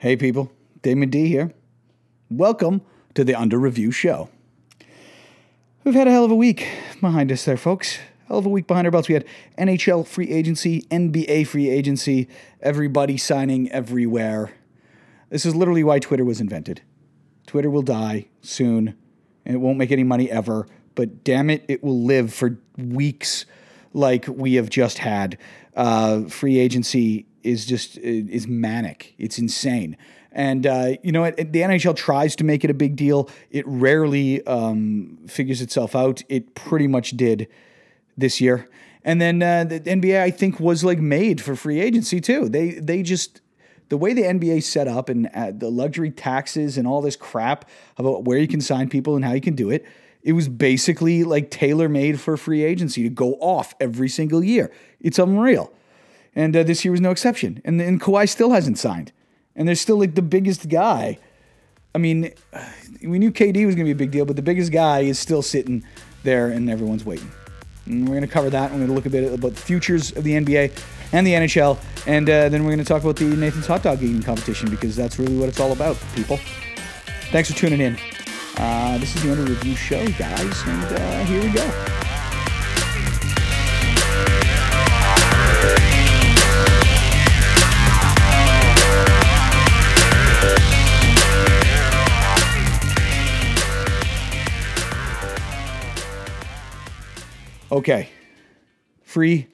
Hey, people. Damon D here. Welcome to the Under Review Show. We've had a hell of a week behind us there, folks. Hell of a week behind our belts. We had NHL free agency, NBA free agency, everybody signing everywhere. This is literally why Twitter was invented. Twitter will die soon, and it won't make any money ever, but damn it, it will live for weeks like we have just had. Uh, free agency is just is manic. It's insane. And uh, you know? The NHL tries to make it a big deal. It rarely um, figures itself out. It pretty much did this year. And then uh, the NBA, I think, was like made for free agency too. They they just the way the NBA set up and uh, the luxury taxes and all this crap about where you can sign people and how you can do it. It was basically like tailor made for free agency to go off every single year. It's unreal. And uh, this year was no exception. And, and Kawhi still hasn't signed. And they're still like the biggest guy. I mean, we knew KD was going to be a big deal, but the biggest guy is still sitting there and everyone's waiting. And we're going to cover that. We're going to look a bit about the futures of the NBA and the NHL. And uh, then we're going to talk about the Nathan's Hot Dog eating competition because that's really what it's all about, people. Thanks for tuning in. Uh, this is the Under Review Show, guys. And uh, here we go. Okay. Free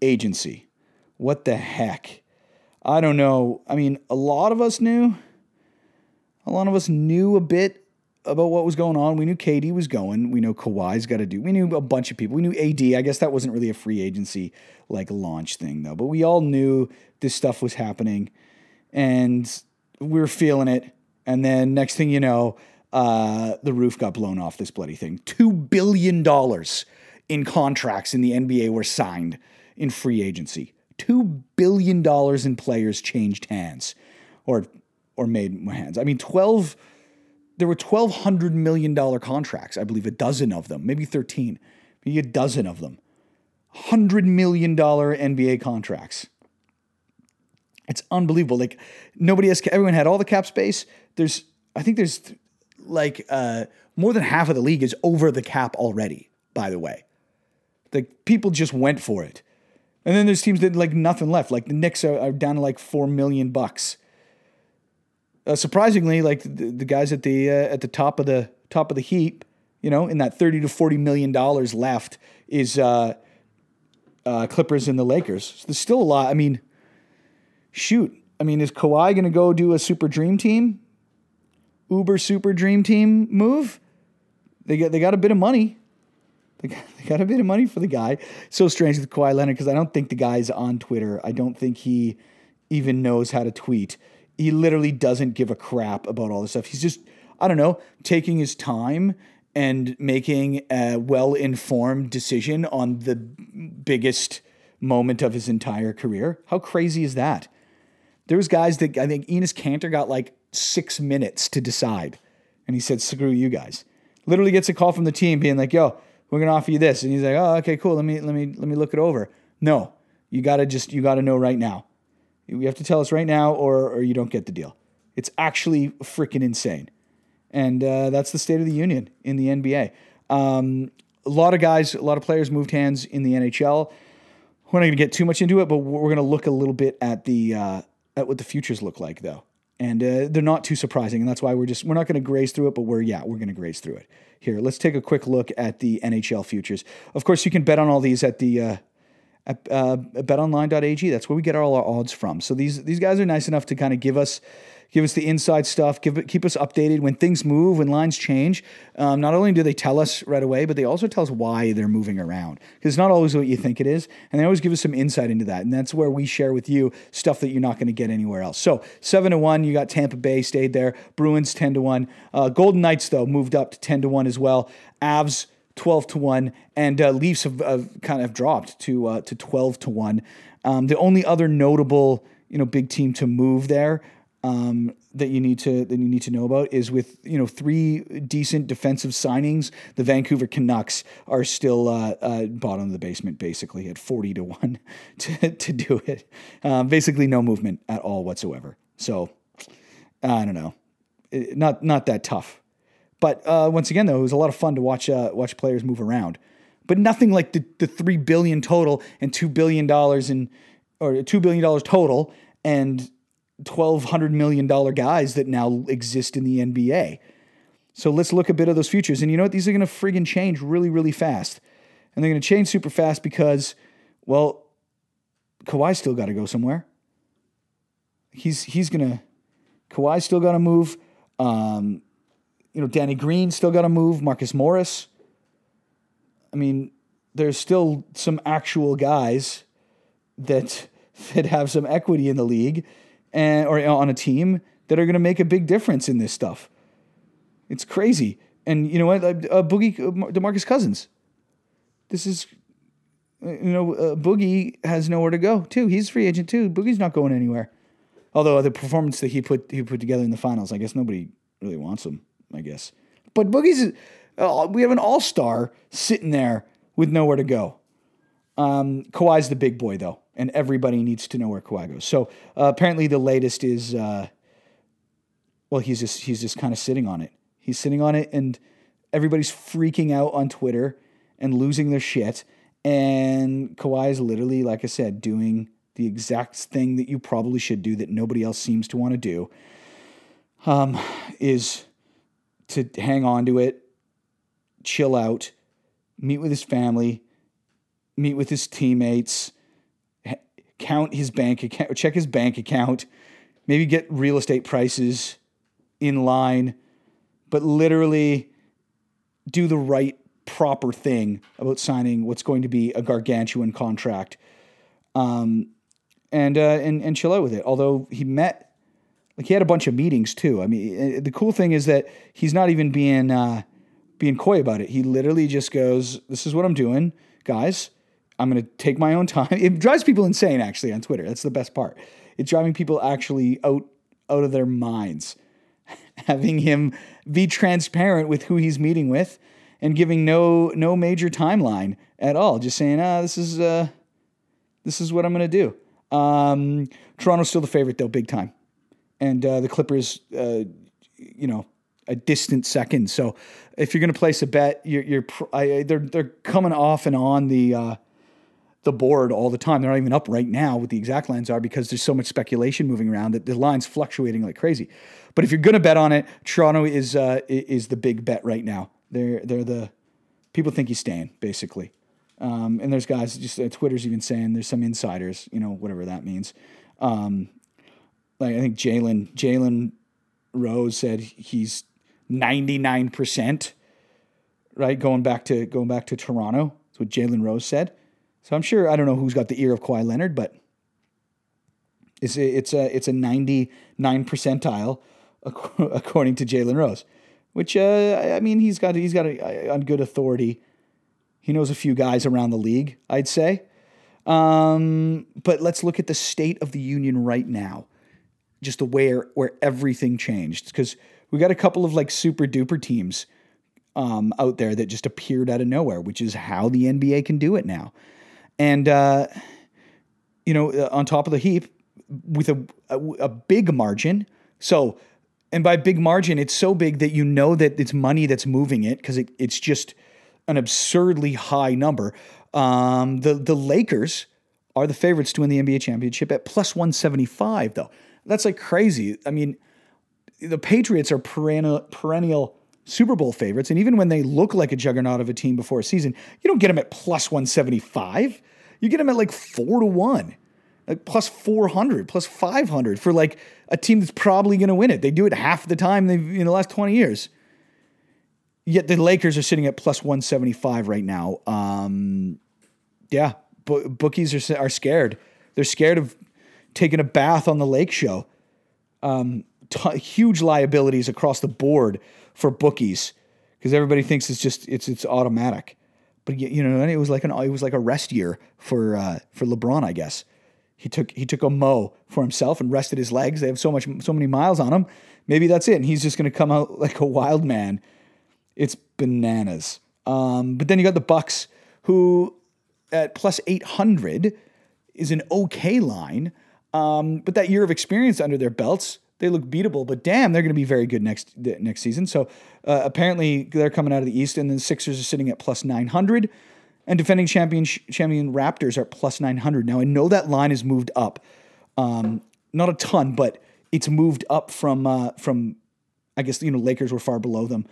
agency. What the heck? I don't know. I mean, a lot of us knew. A lot of us knew a bit about what was going on. We knew KD was going. We know Kawhi's got to do. We knew a bunch of people. We knew AD. I guess that wasn't really a free agency like launch thing though. But we all knew this stuff was happening, and we were feeling it. And then next thing you know, uh, the roof got blown off this bloody thing. Two billion dollars in contracts in the NBA were signed in free agency. $2 billion in players changed hands or or made hands. I mean, 12 there were 1200 million dollar contracts, I believe a dozen of them, maybe 13, maybe a dozen of them. 100 million dollar NBA contracts. It's unbelievable. Like nobody has everyone had all the cap space. There's I think there's like uh, more than half of the league is over the cap already, by the way. Like people just went for it. And then there's teams that like nothing left. Like the Knicks are, are down to like four million bucks. Uh, surprisingly, like the, the, guys at the uh, at the top of the top of the heap, you know, in that thirty to forty million dollars left is uh, uh, Clippers and the Lakers. So there's still a lot. I mean, shoot. I mean, is Kawhi going to go do a super dream team? Uber super dream team move? They got they got a bit of money. They got, a bit of money for the guy. So strange with Kawhi Leonard because I don't think the guy's on Twitter. I don't think he even knows how to tweet. He literally doesn't give a crap about all this stuff. He's just, I don't know, taking his time and making a well informed decision on the biggest moment of his entire career. How crazy is that? There was guys that I think Enes Kanter got like six minutes to decide. And he said, screw you guys. Literally gets a call from the team being like, yo, we're gonna offer you this, and he's like, oh, okay, cool. Let me let me let me look it over. No, you gotta just you gotta know right now. You have to tell us right now, or or you don't get the deal. It's actually freaking insane, and uh, that's the state of the union in the NBA. Um, a lot of guys, a lot of players moved hands in the NHL. We're not going to get too much into it, but we're going to look a little bit at the uh, at what the futures look like, though and uh, they're not too surprising, and that's why we're just we're not going to graze through it, but we're yeah we're going to graze through it. Here, let's take a quick look at the NHL futures. Of course, you can bet on all these at the uh, at uh, betonline.ag. That's where we get all our odds from. So these these guys are nice enough to kind of give us give us the inside stuff, give keep us updated when things move, when lines change. Um, not only do they tell us right away, but they also tell us why they're moving around because it's not always what you think it is, and they always give us some insight into that. And that's where we share with you stuff that you're not going to get anywhere else. So seven to one, you got Tampa Bay stayed there. Bruins ten to one. Uh, Golden Knights though moved up to ten to one as well. Avs. 12 to 1 and uh, Leafs have, have, kind of dropped to uh, to 12 to 1. Um, the only other notable, you know, big team to move there um, that you need to that you need to know about is with you know three decent defensive signings, the Vancouver Canucks are still uh, uh, bottom of the basement, basically at forty to one to, to do it. Um, basically, no movement at all whatsoever. So I don't know, It- not not that tough. But uh, once again, though, it was a lot of fun to watch uh, watch players move around. But nothing like the, the three billion total and two billion dollars in or two billion dollars total and twelve hundred million dollar guys that now exist in the NBA. So let's look a bit of those futures. And you know what? These are going to friggin' change really, really fast. And they're going to change super fast because, well, Kawhi's still got to go somewhere. He's he's gonna Kawhi's still got to move. Um, you know, Danny Green still got to move. Marcus Morris. I mean, there's still some actual guys that that have some equity in the league and or on a team that are going to make a big difference in this stuff. It's crazy. And you know what? Uh, uh, Boogie, uh, Demarcus Cousins. This is, you know, uh, Boogie has nowhere to go too. He's a free agent too. Boogie's not going anywhere. Although the performance that he put he put together in the finals, I guess nobody really wants him. I guess, but Boogie's uh, we have an all star sitting there with nowhere to go. Um, Kawhi's the big boy though, and everybody needs to know where Kawhi goes. So uh, apparently, the latest is uh, well, he's just he's just kind of sitting on it. He's sitting on it, and everybody's freaking out on Twitter and losing their shit. And Kawhi is literally, like I said, doing the exact thing that you probably should do that nobody else seems to want to do. Um, is to hang on to it, chill out, meet with his family, meet with his teammates, count his bank account, check his bank account, maybe get real estate prices in line, but literally do the right proper thing about signing what's going to be a gargantuan contract. Um, and, uh, and and chill out with it. Although he met, like he had a bunch of meetings too. I mean, uh, the cool thing is that he's not even being uh, being coy about it. He literally just goes, "This is what I'm doing, guys. I'm going to take my own time." It drives people insane, actually, on Twitter. That's the best part. It's driving people actually out out of their minds, having him be transparent with who he's meeting with, and giving no no major timeline at all. Just saying, "Ah, this is uh, this is what I'm going to do." Um, Toronto's still the favorite, though, big time, and uh, the Clippers, uh, you know, a distant second. So if you're going to place a bet, you're, you're I, they're they're coming off and on the uh, the board all the time. They're not even up right now what the exact lines are because there's so much speculation moving around that the line's fluctuating like crazy. But if you're going to bet on it, Toronto is uh, is the big bet right now. They're they're the people think he's staying basically. Um, and there's guys just uh, Twitter's even saying there's some insiders, you know, whatever that means. Um, like I think Jalen Jalen Rose said he's 99 percent, right? Going back to going back to Toronto. That's what Jalen Rose said. So I'm sure I don't know who's got the ear of Kawhi Leonard, but it's a, it's a it's a 99 percentile according to Jalen Rose, which uh, I mean he's got he's got a, on good authority. He knows a few guys around the league, I'd say. Um, but let's look at the state of the union right now, just the where where everything changed because we got a couple of like super duper teams um, out there that just appeared out of nowhere, which is how the NBA can do it now. And uh, you know, uh, on top of the heap, with a, a a big margin. So, and by big margin, it's so big that you know that it's money that's moving it because it, it's just an absurdly high number. Um, the the Lakers are the favorites to win the NBA championship at plus one seventy five. Though that's like crazy. I mean, the Patriots are perennial perennial Super Bowl favorites, and even when they look like a juggernaut of a team before a season, you don't get them at plus one seventy five. You get them at like four to one, like plus four hundred, plus five hundred for like a team that's probably going to win it. They do it half the time they've in the last twenty years. Yet the Lakers are sitting at plus one seventy five right now. Um, yeah, bo- bookies are are scared. They're scared of taking a bath on the lake show t- huge liabilities across the board for bookies because everybody thinks it's just it's it's automatic. But you know, it was like an it was like a rest year for uh, for LeBron, I guess. He took he took a mo for himself and rested his legs. They have so much so many miles on them. Maybe that's it, and he's just going to come out like a wild man. It's bananas. Um, but then you got the Bucks, who at plus eight hundred is an okay line. Um, but that year of experience under their belts, they look beatable, but damn, they're going to be very good next next season. So uh, apparently they're coming out of the East, and the Sixers are sitting at plus 900, and defending champion champion Raptors are plus 900. Now I know that line has moved up, um, not a ton, but it's moved up from uh, from I guess you know Lakers were far below them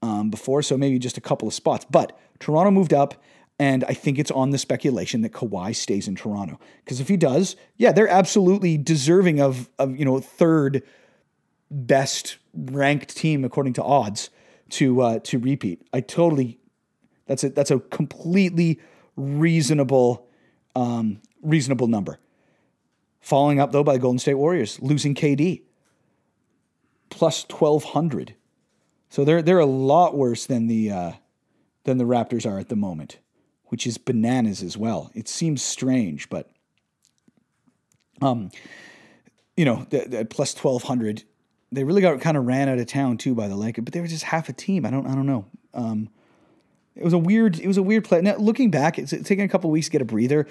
um, before, so maybe just a couple of spots. But Toronto moved up. And I think it's on the speculation that Kawhi stays in Toronto. Because if he does, yeah, they're absolutely deserving of, of you know, third best ranked team according to odds to uh, to repeat. I totally that's a that's a completely reasonable um, reasonable number. Following up though by Golden State Warriors losing KD plus twelve hundred, so they're they're a lot worse than the uh, than the Raptors are at the moment which is bananas as well. It seems strange, but um, you know, the, the plus twelve hundred, they really got kind of ran out of town too by the Lakers, but they were just half a team. I don't, I don't know. Um, it was a weird, it was a weird play. Now looking back, it's, taking a couple weeks to get a breather.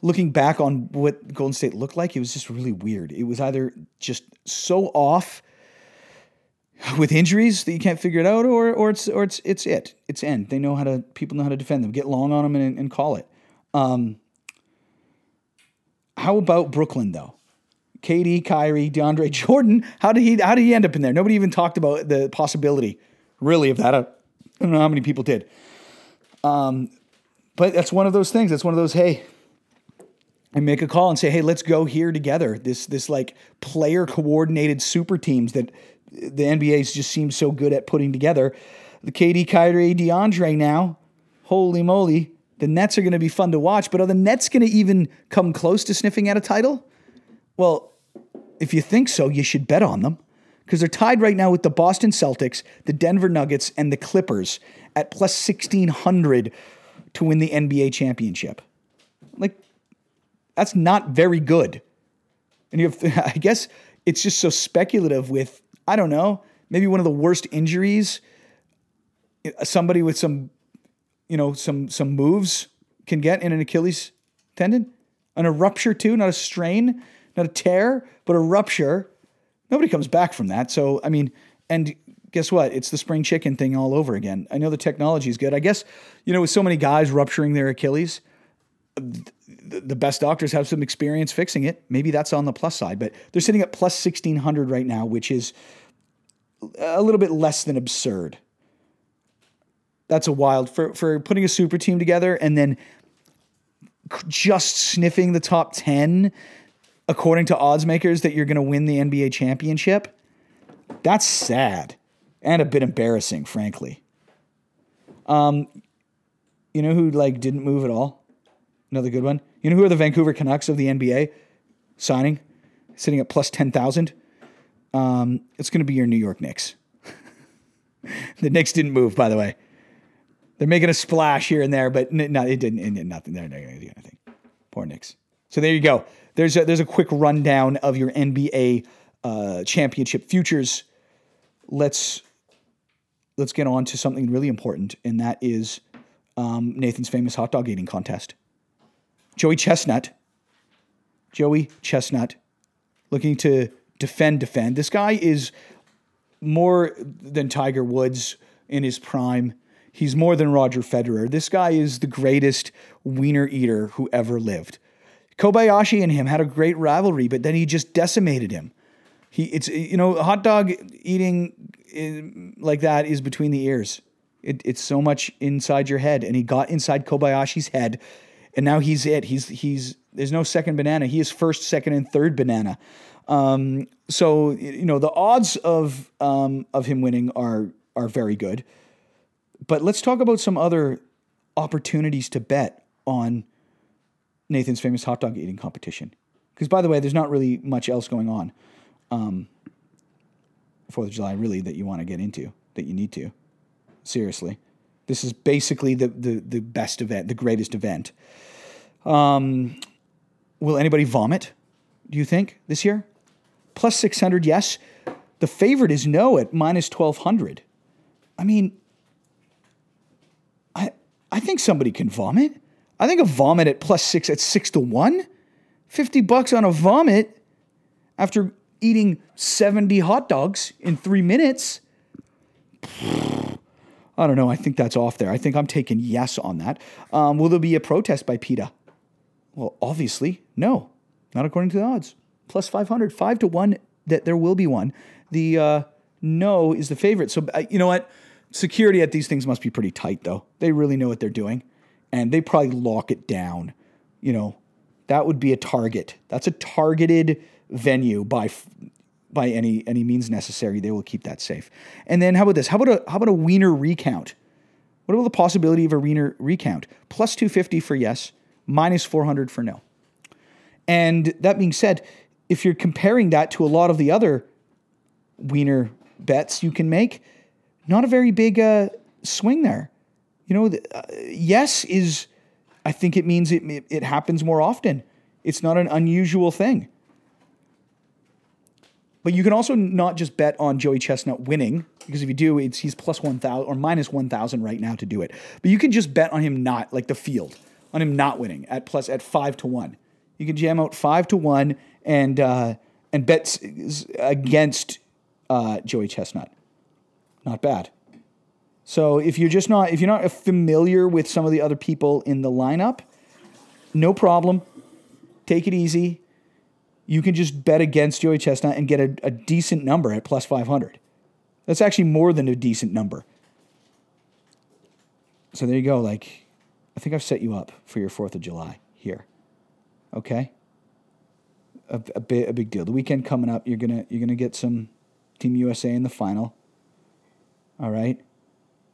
Looking back on what Golden State looked like, it was just really weird. It was either just so off with injuries that you can't figure it out, or or it's or it's it's it. It's end. They know how to. People know how to defend them. Get long on them and, and call it. Um, how about Brooklyn though? KD, Kyrie, DeAndre Jordan. How did he? How did he end up in there? Nobody even talked about the possibility, really, of that. I don't know how many people did. Um, but that's one of those things. That's one of those. Hey, and make a call and say, hey, let's go here together. This this like player coordinated super teams that the NBA just seems so good at putting together. The KD, Kyrie, DeAndre now, holy moly, the Nets are going to be fun to watch. But are the Nets going to even come close to sniffing at a title? Well, if you think so, you should bet on them because they're tied right now with the Boston Celtics, the Denver Nuggets, and the Clippers at plus 1600 to win the NBA championship. Like, that's not very good. And you have, I guess it's just so speculative with I don't know, maybe one of the worst injuries somebody with some, you know, some some moves can get in an Achilles tendon, and a rupture too, not a strain, not a tear, but a rupture. Nobody comes back from that. So I mean, and guess what? It's the spring chicken thing all over again. I know the technology is good. I guess you know with so many guys rupturing their Achilles, the best doctors have some experience fixing it. Maybe that's on the plus side, but they're sitting at plus 1600 right now, which is a little bit less than absurd. That's a wild for for putting a super team together and then just sniffing the top 10 according to odds makers that you're going to win the NBA championship. That's sad and a bit embarrassing, frankly. Um, you know who like didn't move at all? Another good one. You know who are the Vancouver Canucks of the NBA signing, sitting at plus 10,000? Um, it's going to be your New York Knicks. the Knicks didn't move, by the way. They're making a splash here and there, but no, it didn't. It did nothing. They're not going to do anything. Poor Knicks. So there you go. There's a, there's a quick rundown of your NBA uh, championship futures. Let's let's get on to something really important, and that is um, Nathan's famous hot dog eating contest. Joey Chestnut, Joey Chestnut, looking to defend, defend. This guy is more than Tiger Woods in his prime. He's more than Roger Federer. This guy is the greatest wiener eater who ever lived. Kobayashi and him had a great rivalry, but then he just decimated him. He, it's you know, hot dog eating eh, like that is between the ears. It, it's so much inside your head, and he got inside Kobayashi's head and now he's it. He's he's there's no second banana. He is first, second, and third banana. Um, so you know the odds of um, of him winning are are very good. But let's talk about some other opportunities to bet on Nathan's famous hot dog eating competition. Because by the way, there's not really much else going on um, Fourth of July really that you want to get into that you need to seriously. This is basically the the the best event, the greatest event. Um, will anybody vomit? Do you think this year? Plus six hundred, yes. The favorite is no at minus twelve hundred. I mean, I I think somebody can vomit. I think a vomit at plus six at six to one. 50 bucks on a vomit after eating 70 hot dogs in three minutes. I don't know. I think that's off there. I think I'm taking yes on that. Um, will there be a protest by PETA? Well, obviously, no. Not according to the odds. Plus 500, 5 to 1 that there will be one. The uh, no is the favorite. So, uh, you know what? Security at these things must be pretty tight, though. They really know what they're doing. And they probably lock it down. You know, that would be a target. That's a targeted venue by by any any means necessary. They will keep that safe. And then how about this? How about a how about a wiener recount? What about the possibility of a wiener recount? Plus 250 for yes, minus 400 for no. And that being said, if you're comparing that to a lot of the other wiener bets you can make, not a very big uh, swing there. You know, uh, yes is, I think it means it, it, it happens more often. It's not an unusual thing. But you can also not just bet on Joey Chestnut winning, because if you do, it's he's plus 1,000 or minus 1,000 right now to do it. But you can just bet on him not, like the field, on him not winning at plus at 5 to 1. You can jam out 5 to 1 and, uh, and bet against uh, Joey Chestnut. Not bad. So if you're just not if you're not familiar with some of the other people in the lineup, no problem. Take it easy. You can just bet against Joey Chestnut and get a, a decent number at plus 500. That's actually more than a decent number. So there you go. Like, I think I've set you up for your 4th of July here. Okay? A, a, big, a big deal. The weekend coming up, you're gonna you're gonna get some Team USA in the final. All right.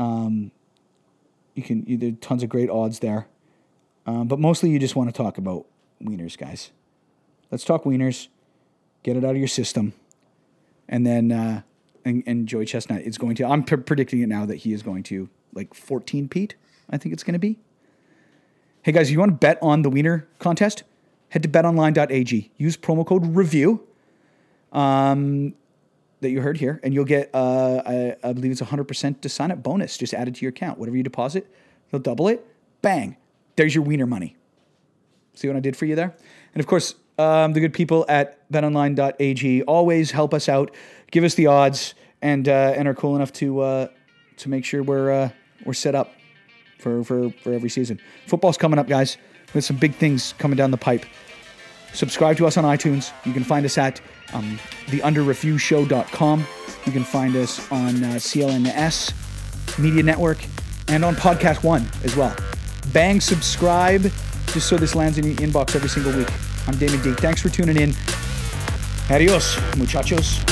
Um, you can you, there tons of great odds there, um, but mostly you just want to talk about wieners, guys. Let's talk wieners. Get it out of your system, and then uh, and, Joey Chestnut is going to. I'm p- predicting it now that he is going to like 14 Pete. I think it's going to be. Hey guys, if you want to bet on the wiener contest, head to betonline.ag. Use promo code review. Um, that you heard here, and you'll get, uh, I, I, believe it's 100% to sign up bonus just added to your account. Whatever you deposit, they'll double it. Bang. There's your wiener money. See what I did for you there? And of course, um, the good people at betonline.ag always help us out, give us the odds, and uh, and are cool enough to uh, to make sure we're uh, we're set up for, for for every season. Football's coming up, guys. We have some big things coming down the pipe. Subscribe to us on iTunes. You can find us at um, theunderreviewshow.com. You can find us on uh, CLNS Media Network and on Podcast One as well. Bang subscribe just so this lands in your inbox every single week. I'm Damon D. Thanks for tuning in. Adios, muchachos.